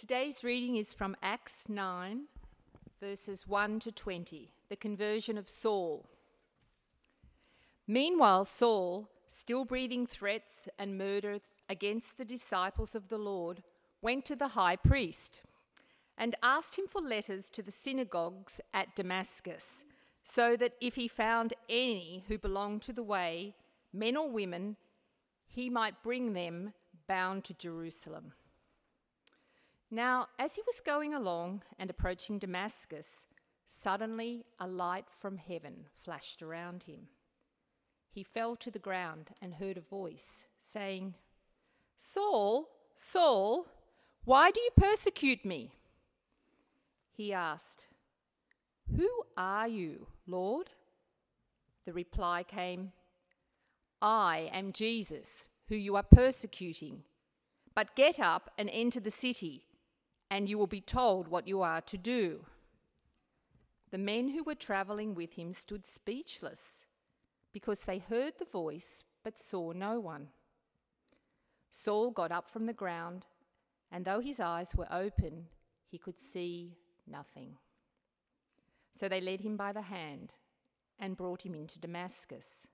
Today's reading is from Acts 9, verses 1 to 20, the conversion of Saul. Meanwhile, Saul, still breathing threats and murder against the disciples of the Lord, went to the high priest and asked him for letters to the synagogues at Damascus, so that if he found any who belonged to the way, men or women, he might bring them bound to Jerusalem. Now, as he was going along and approaching Damascus, suddenly a light from heaven flashed around him. He fell to the ground and heard a voice saying, Saul, Saul, why do you persecute me? He asked, Who are you, Lord? The reply came, I am Jesus, who you are persecuting. But get up and enter the city, and you will be told what you are to do. The men who were traveling with him stood speechless, because they heard the voice but saw no one. Saul got up from the ground, and though his eyes were open, he could see nothing. So they led him by the hand and brought him into Damascus.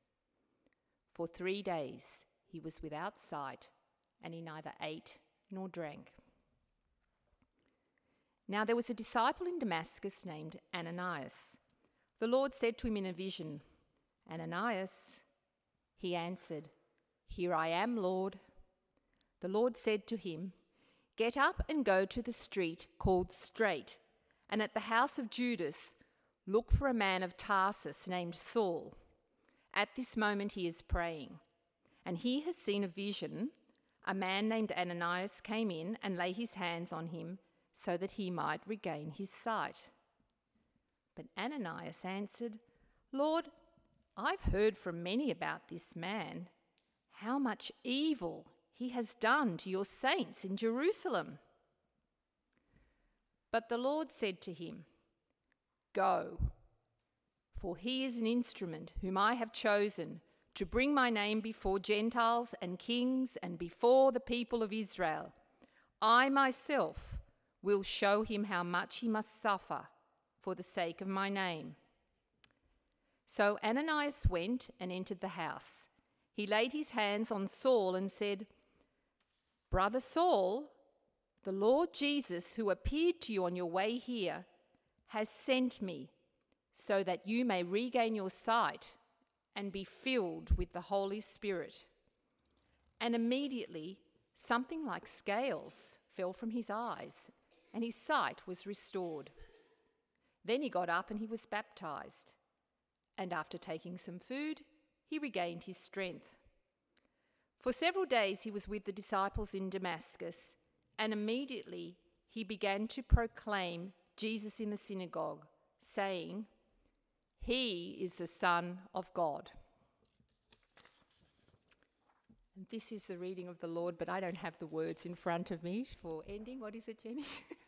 For three days he was without sight, and he neither ate nor drank. Now there was a disciple in Damascus named Ananias. The Lord said to him in a vision, Ananias. He answered, Here I am, Lord. The Lord said to him, Get up and go to the street called Straight and at the house of Judas, look for a man of Tarsus named Saul. At this moment he is praying, and he has seen a vision. A man named Ananias came in and lay his hands on him so that he might regain his sight. But Ananias answered, Lord, I've heard from many about this man, how much evil he has done to your saints in Jerusalem. But the Lord said to him, Go, for he is an instrument whom I have chosen to bring my name before Gentiles and kings and before the people of Israel. I myself will show him how much he must suffer for the sake of my name. So Ananias went and entered the house. He laid his hands on Saul and said, Brother Saul, the Lord Jesus, who appeared to you on your way here, has sent me so that you may regain your sight and be filled with the Holy Spirit. And immediately, something like scales fell from his eyes, and his sight was restored. Then he got up and he was baptized. And after taking some food, he regained his strength. For several days he was with the disciples in Damascus and immediately he began to proclaim Jesus in the synagogue, saying, He is the Son of God. And this is the reading of the Lord, but I don't have the words in front of me for ending. What is it, Jenny?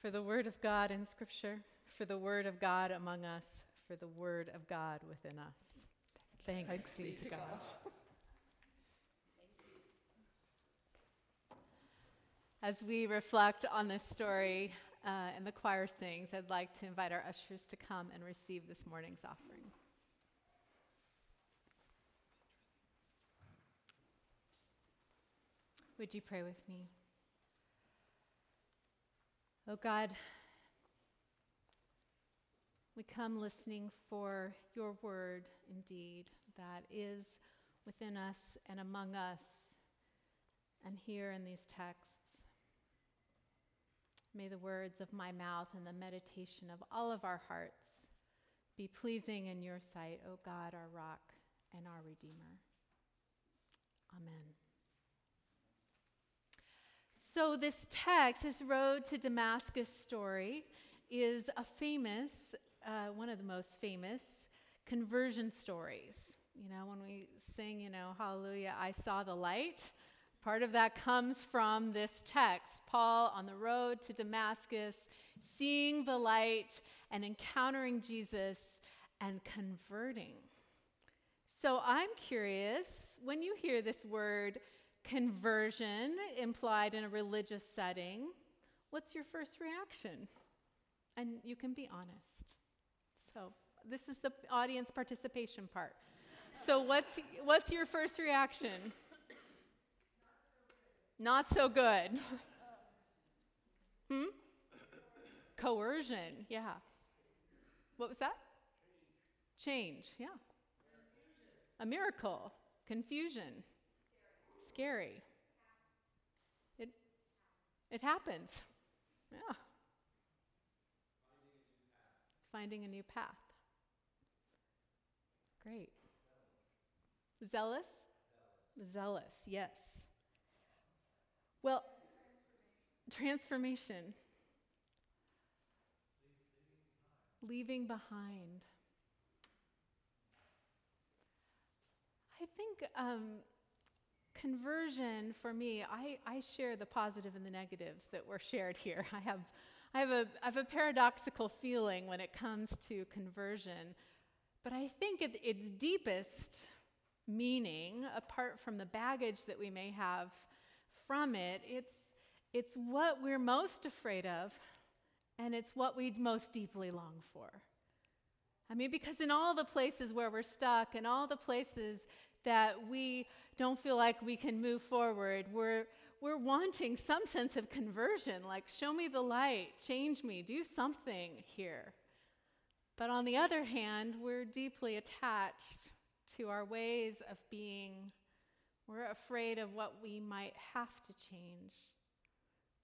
for the word of God in Scripture, for the word of God among us, for the word of God within us. Thanks, Thanks be to God. God. As we reflect on this story uh, and the choir sings, I'd like to invite our ushers to come and receive this morning's offering. Would you pray with me? Oh God, we come listening for your word indeed that is within us and among us and here in these texts. May the words of my mouth and the meditation of all of our hearts be pleasing in your sight, O God, our rock and our Redeemer. Amen. So, this text, this road to Damascus story, is a famous, uh, one of the most famous conversion stories. You know, when we sing, you know, Hallelujah, I saw the light. Part of that comes from this text Paul on the road to Damascus, seeing the light and encountering Jesus and converting. So I'm curious when you hear this word conversion implied in a religious setting, what's your first reaction? And you can be honest. So, this is the audience participation part. So, what's, what's your first reaction? Not so good. hmm? Coercion, yeah. What was that? Change, yeah. A miracle, confusion, scary. It, it happens, yeah. Finding a new path. Great. Zealous? Zealous, yes. Well, transformation. Leaving behind. I think um, conversion for me, I, I share the positive and the negatives that were shared here. I have, I, have a, I have a paradoxical feeling when it comes to conversion, but I think at its deepest meaning, apart from the baggage that we may have from it, it's, it's what we're most afraid of, and it's what we most deeply long for. I mean, because in all the places where we're stuck, and all the places that we don't feel like we can move forward, we're, we're wanting some sense of conversion, like, show me the light, change me, do something here. But on the other hand, we're deeply attached to our ways of being we're afraid of what we might have to change.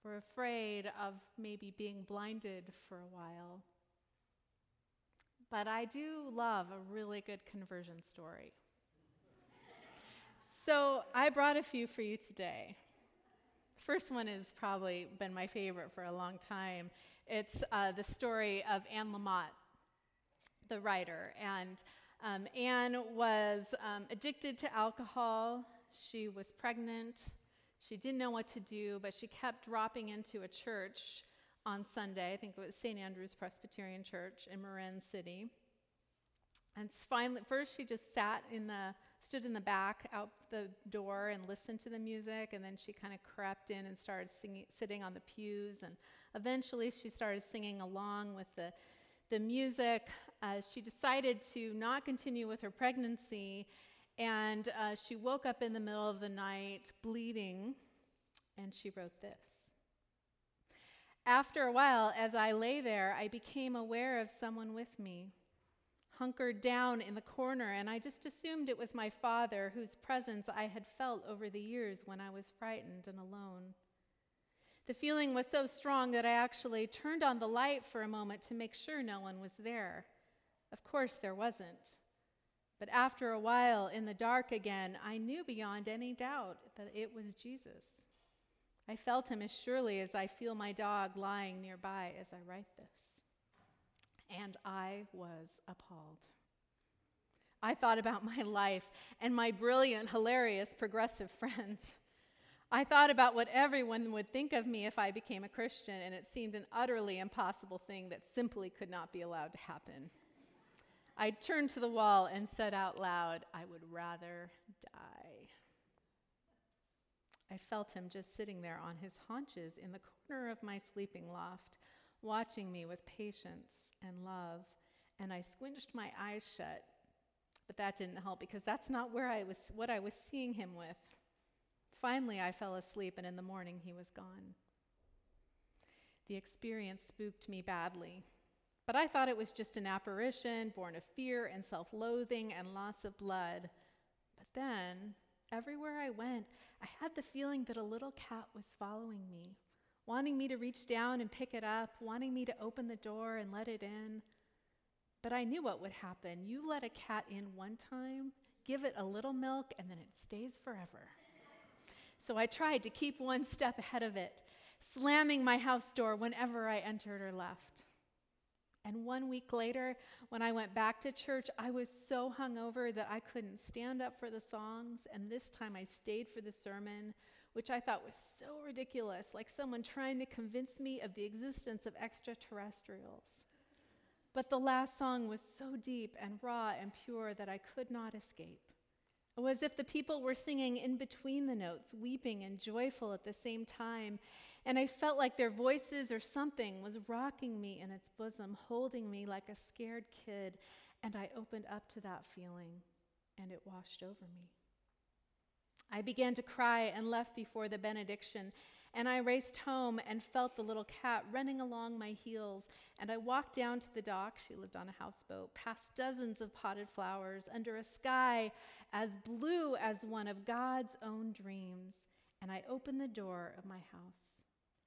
We're afraid of maybe being blinded for a while. But I do love a really good conversion story. So I brought a few for you today. First one has probably been my favorite for a long time. It's uh, the story of Anne Lamott, the writer. And um, Anne was um, addicted to alcohol. She was pregnant. She didn't know what to do, but she kept dropping into a church on Sunday. I think it was St. Andrew's Presbyterian Church in Marin City. And finally, first she just sat in the, stood in the back out the door and listened to the music, and then she kind of crept in and started singing, sitting on the pews. And eventually she started singing along with the, the music. Uh, she decided to not continue with her pregnancy and uh, she woke up in the middle of the night bleeding, and she wrote this. After a while, as I lay there, I became aware of someone with me, hunkered down in the corner, and I just assumed it was my father, whose presence I had felt over the years when I was frightened and alone. The feeling was so strong that I actually turned on the light for a moment to make sure no one was there. Of course, there wasn't. But after a while, in the dark again, I knew beyond any doubt that it was Jesus. I felt him as surely as I feel my dog lying nearby as I write this. And I was appalled. I thought about my life and my brilliant, hilarious, progressive friends. I thought about what everyone would think of me if I became a Christian, and it seemed an utterly impossible thing that simply could not be allowed to happen. I turned to the wall and said out loud, I would rather die. I felt him just sitting there on his haunches in the corner of my sleeping loft, watching me with patience and love, and I squinched my eyes shut. But that didn't help because that's not where I was what I was seeing him with. Finally, I fell asleep and in the morning he was gone. The experience spooked me badly. But I thought it was just an apparition born of fear and self loathing and loss of blood. But then, everywhere I went, I had the feeling that a little cat was following me, wanting me to reach down and pick it up, wanting me to open the door and let it in. But I knew what would happen. You let a cat in one time, give it a little milk, and then it stays forever. So I tried to keep one step ahead of it, slamming my house door whenever I entered or left. And one week later, when I went back to church, I was so hungover that I couldn't stand up for the songs. And this time I stayed for the sermon, which I thought was so ridiculous, like someone trying to convince me of the existence of extraterrestrials. But the last song was so deep and raw and pure that I could not escape. It was as if the people were singing in between the notes, weeping and joyful at the same time. And I felt like their voices or something was rocking me in its bosom, holding me like a scared kid. And I opened up to that feeling, and it washed over me. I began to cry and left before the benediction. And I raced home and felt the little cat running along my heels. And I walked down to the dock, she lived on a houseboat, past dozens of potted flowers, under a sky as blue as one of God's own dreams. And I opened the door of my house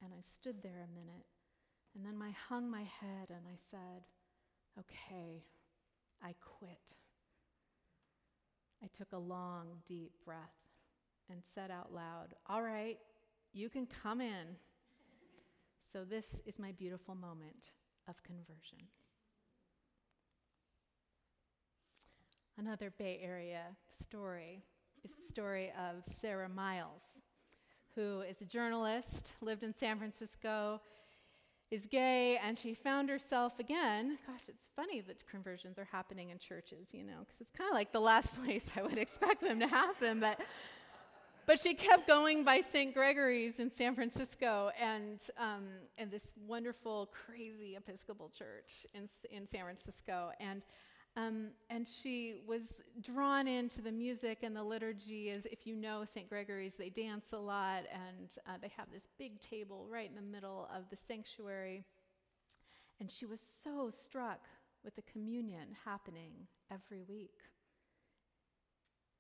and I stood there a minute. And then I hung my head and I said, Okay, I quit. I took a long, deep breath and said out loud, All right, you can come in. So, this is my beautiful moment of conversion. Another Bay Area story is the story of Sara Miles, who is a journalist, lived in San Francisco, is gay, and she found herself again. Gosh, it's funny that conversions are happening in churches, you know, because it's kind of like the last place I would expect them to happen. But but she kept going by St. Gregory's in San Francisco and, um, and this wonderful, crazy Episcopal church in, in San Francisco. And, um, and she was drawn into the music and the liturgy. As if you know St. Gregory's, they dance a lot, and uh, they have this big table right in the middle of the sanctuary. And she was so struck with the communion happening every week.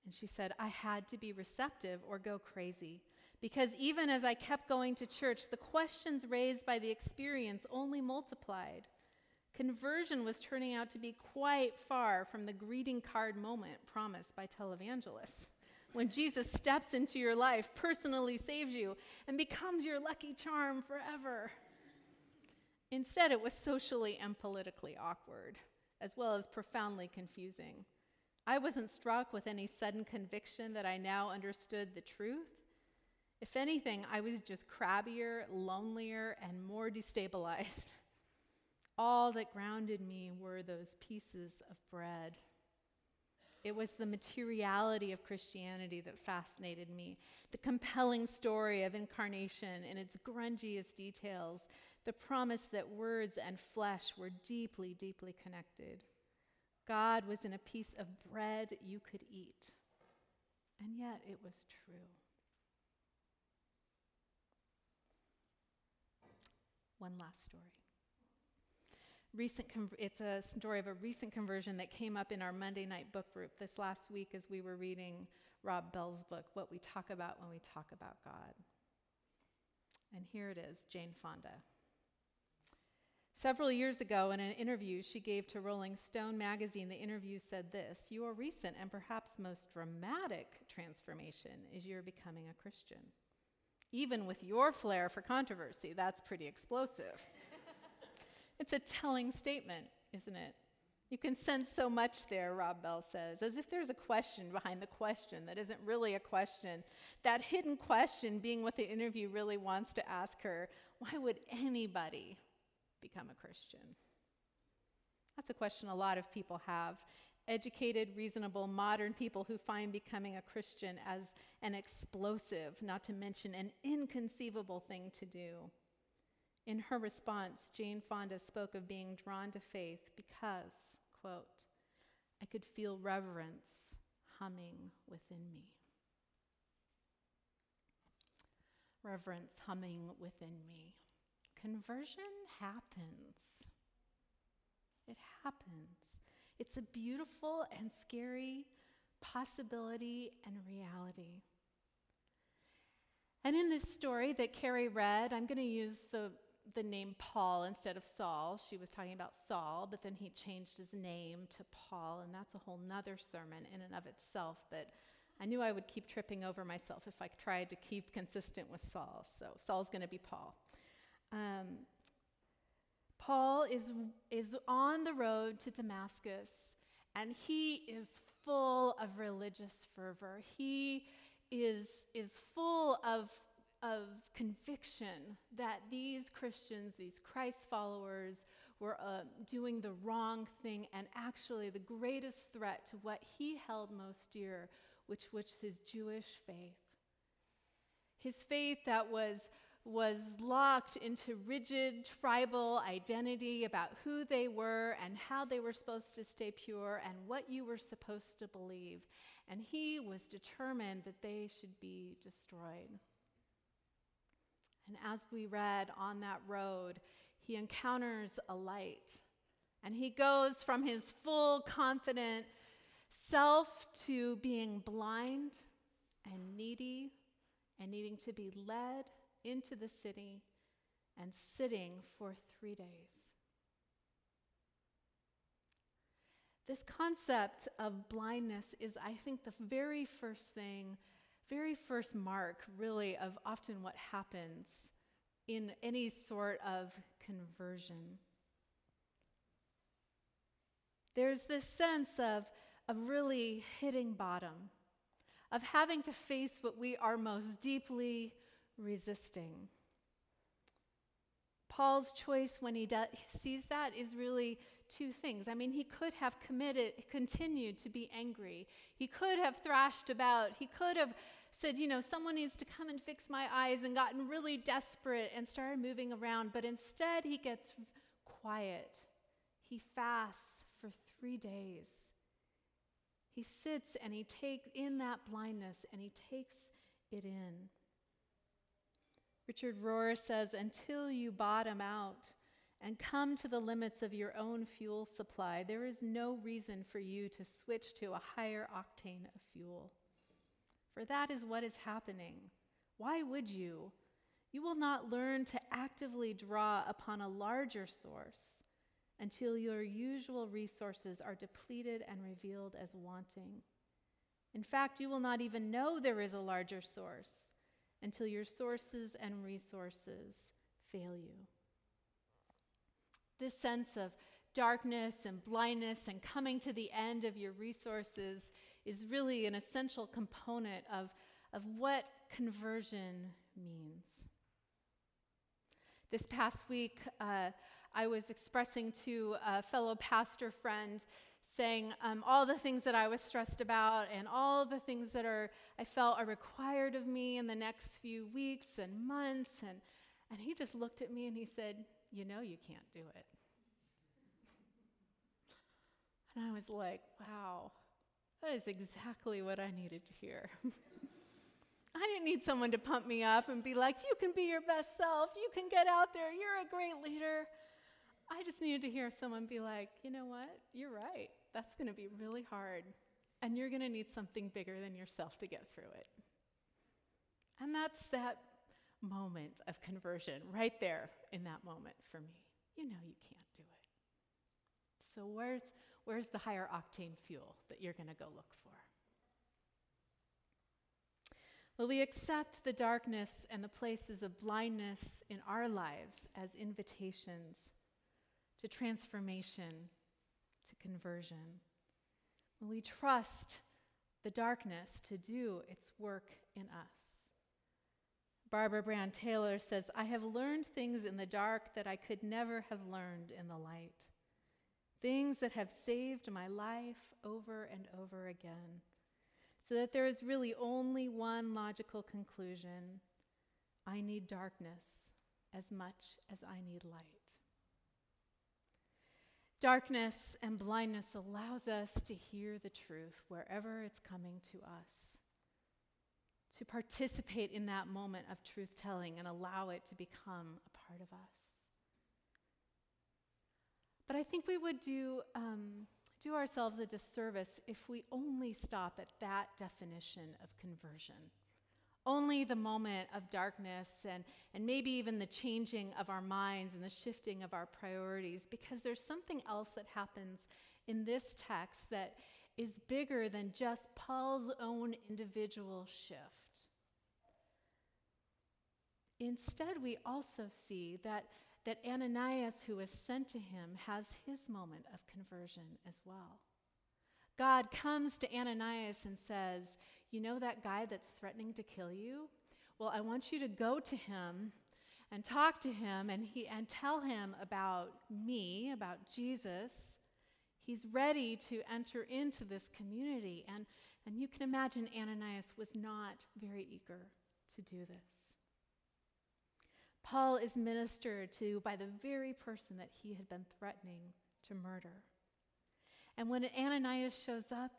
And she said, I had to be receptive or go crazy. Because even as I kept going to church, the questions raised by the experience only multiplied. Conversion was turning out to be quite far from the greeting card moment promised by televangelists. When Jesus steps into your life, personally saves you, and becomes your lucky charm forever. Instead, it was socially and politically awkward, as well as profoundly confusing. I wasn't struck with any sudden conviction that I now understood the truth. If anything, I was just crabbier, lonelier, and more destabilized. All that grounded me were those pieces of bread. It was the materiality of Christianity that fascinated me, the compelling story of incarnation in its grungiest details, the promise that words and flesh were deeply, deeply connected. God was in a piece of bread you could eat. And yet it was true. One last story. Recent com- it's a story of a recent conversion that came up in our Monday night book group this last week as we were reading Rob Bell's book, What We Talk About When We Talk About God. And here it is Jane Fonda. Several years ago, in an interview she gave to Rolling Stone magazine, the interview said this Your recent and perhaps most dramatic transformation is your becoming a Christian. Even with your flair for controversy, that's pretty explosive. it's a telling statement, isn't it? You can sense so much there, Rob Bell says, as if there's a question behind the question that isn't really a question. That hidden question being what the interview really wants to ask her why would anybody become a Christian? That's a question a lot of people have. Educated, reasonable, modern people who find becoming a Christian as an explosive, not to mention an inconceivable thing to do. In her response, Jane Fonda spoke of being drawn to faith because, quote, I could feel reverence humming within me. Reverence humming within me. Conversion happens. It happens. It's a beautiful and scary possibility and reality. And in this story that Carrie read, I'm going to use the, the name Paul instead of Saul. She was talking about Saul, but then he changed his name to Paul, and that's a whole nother sermon in and of itself. But I knew I would keep tripping over myself if I tried to keep consistent with Saul. So Saul's going to be Paul. Um, Paul is, is on the road to Damascus, and he is full of religious fervor. He is, is full of, of conviction that these Christians, these Christ followers, were uh, doing the wrong thing, and actually, the greatest threat to what he held most dear which was his Jewish faith. His faith that was, was locked into rigid tribal identity about who they were and how they were supposed to stay pure and what you were supposed to believe. And he was determined that they should be destroyed. And as we read on that road, he encounters a light. And he goes from his full, confident self to being blind and needy and needing to be led into the city and sitting for three days. This concept of blindness is, I think, the very first thing, very first mark, really, of often what happens in any sort of conversion. There's this sense of, of really hitting bottom, of having to face what we are most deeply resisting. Paul's choice when he does, sees that is really two things. I mean, he could have committed, continued to be angry. He could have thrashed about. He could have said, you know, someone needs to come and fix my eyes and gotten really desperate and started moving around. But instead, he gets quiet. He fasts for three days. He sits and he takes in that blindness and he takes it in. Richard Rohr says, until you bottom out and come to the limits of your own fuel supply, there is no reason for you to switch to a higher octane of fuel for that is what is happening. Why would you? You will not learn to actively draw upon a larger source until your usual resources are depleted and revealed as wanting. In fact, you will not even know there is a larger source until your sources and resources fail you. This sense of darkness and blindness and coming to the end of your resources is really an essential component of, of what conversion means. This past week, uh, I was expressing to a fellow pastor friend saying um, all the things that I was stressed about and all the things that are I felt are required of me in the next few weeks and months and and he just looked at me and he said, "You know you can't do it." And I was like, "Wow. That is exactly what I needed to hear. I didn't need someone to pump me up and be like, you can be your best self, you can get out there, you're a great leader. I just needed to hear someone be like, you know what, you're right. That's going to be really hard. And you're going to need something bigger than yourself to get through it. And that's that moment of conversion right there in that moment for me. You know you can't do it. So, where's Where's the higher octane fuel that you're going to go look for? Will we accept the darkness and the places of blindness in our lives as invitations to transformation, to conversion? Will we trust the darkness to do its work in us? Barbara Brown Taylor says, I have learned things in the dark that I could never have learned in the light things that have saved my life over and over again, so that there is really only one logical conclusion I need darkness as much as I need light. Darkness and blindness allows us to hear the truth wherever it's coming to us, to participate in that moment of truth telling and allow it to become a part of us. But I think we would do, um, do ourselves a disservice if we only stop at that definition of conversion. Only the moment of darkness and, and maybe even the changing of our minds and the shifting of our priorities, because there's something else that happens in this text that is bigger than just Paul's own individual shift. Instead, we also see that that Ananias, who was sent to him, has his moment of conversion as well. God comes to Ananias and says, You know that guy that's threatening to kill you? Well, I want you to go to him and talk to him and, he, and tell him about me, about Jesus. He's ready to enter into this community. And, and you can imagine Ananias was not very eager to do this. Paul is ministered to by the very person that he had been threatening to murder. And when Ananias shows up,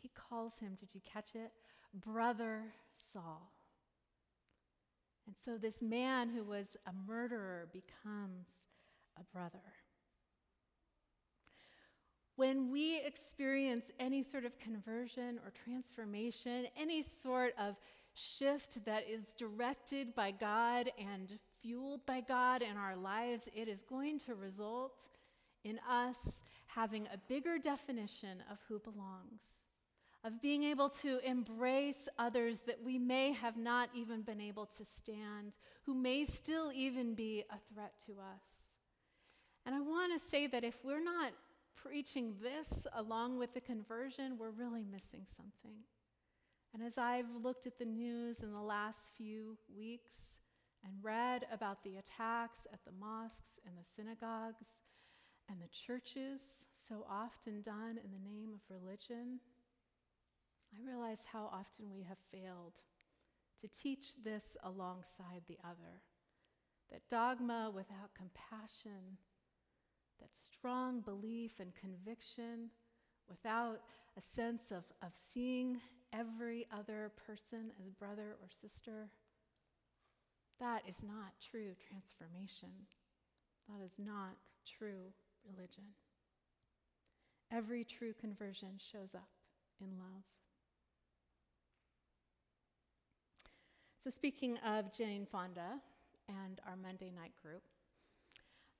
he calls him, did you catch it? Brother Saul. And so this man who was a murderer becomes a brother. When we experience any sort of conversion or transformation, any sort of shift that is directed by God and fueled by God in our lives, it is going to result in us having a bigger definition of who belongs, of being able to embrace others that we may have not even been able to stand, who may still even be a threat to us. And I want to say that if we're not preaching this along with the conversion, we're really missing something. And as I've looked at the news in the last few weeks and read about the attacks at the mosques and the synagogues and the churches so often done in the name of religion, I realize how often we have failed to teach this alongside the other. That dogma without compassion, that strong belief and conviction without a sense of, of seeing every other person as brother or sister, that is not true transformation. That is not true religion. Every true conversion shows up in love. So, speaking of Jane Fonda and our Monday night group,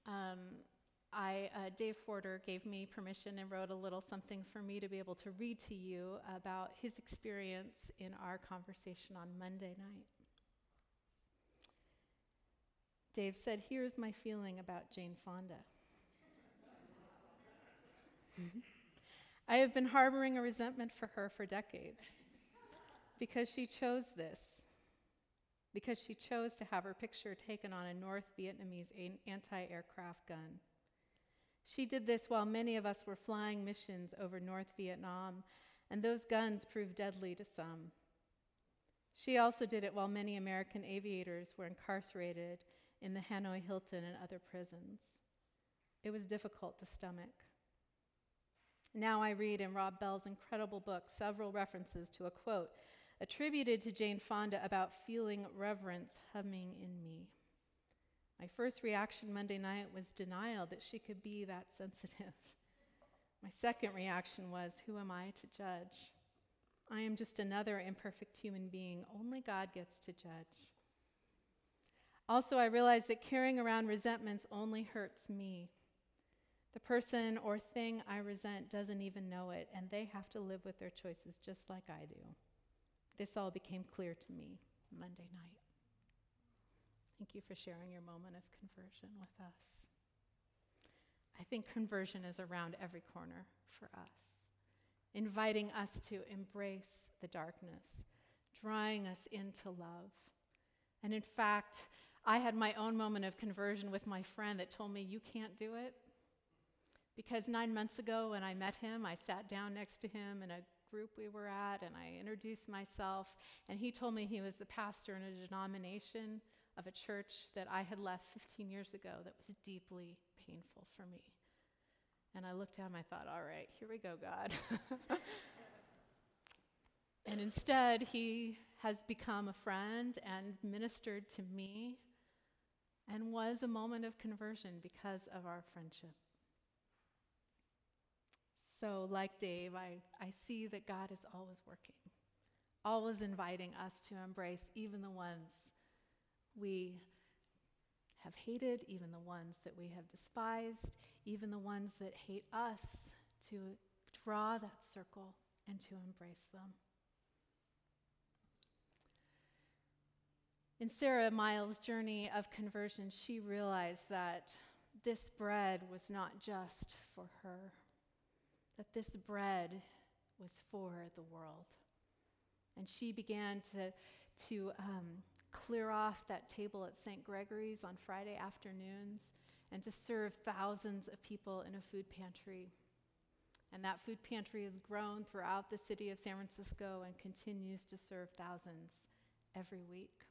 um, I, uh, Dave Forder gave me permission and wrote a little something for me to be able to read to you about his experience in our conversation on Monday night. Dave said, Here's my feeling about Jane Fonda. I have been harboring a resentment for her for decades because she chose this, because she chose to have her picture taken on a North Vietnamese anti aircraft gun. She did this while many of us were flying missions over North Vietnam, and those guns proved deadly to some. She also did it while many American aviators were incarcerated in the Hanoi Hilton and other prisons. It was difficult to stomach. Now I read in Rob Bell's incredible book several references to a quote attributed to Jane Fonda about feeling reverence humming in me. My first reaction Monday night was denial that she could be that sensitive. My second reaction was, Who am I to judge? I am just another imperfect human being. Only God gets to judge. Also, I realized that carrying around resentments only hurts me. The person or thing I resent doesn't even know it, and they have to live with their choices just like I do. This all became clear to me Monday night. Thank you for sharing your moment of conversion with us. I think conversion is around every corner for us, inviting us to embrace the darkness, drawing us into love. And in fact, I had my own moment of conversion with my friend that told me, You can't do it. Because nine months ago, when I met him, I sat down next to him in a group we were at and I introduced myself, and he told me he was the pastor in a denomination of a church that I had left 15 years ago that was deeply painful for me. And I looked down I thought, all right, here we go, God. and instead, he has become a friend and ministered to me and was a moment of conversion because of our friendship. So, like Dave, I, I see that God is always working, always inviting us to embrace even the ones we have hated, even the ones that we have despised, even the ones that hate us, to draw that circle and to embrace them. In Sara Miles' journey of conversion, she realized that this bread was not just for her, that this bread was for the world. And she began to, to um, clear off that table at St. Gregory's on Friday afternoons and to serve thousands of people in a food pantry. And that food pantry has grown throughout the city of San Francisco and continues to serve thousands every week.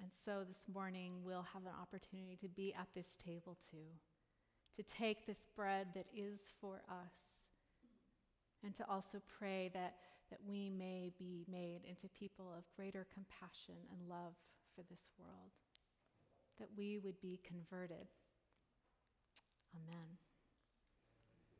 And so this morning, we'll have an opportunity to be at this table too, to take this bread that is for us, and to also pray that, that we may be made into people of greater compassion and love for this world, that we would be converted. Amen.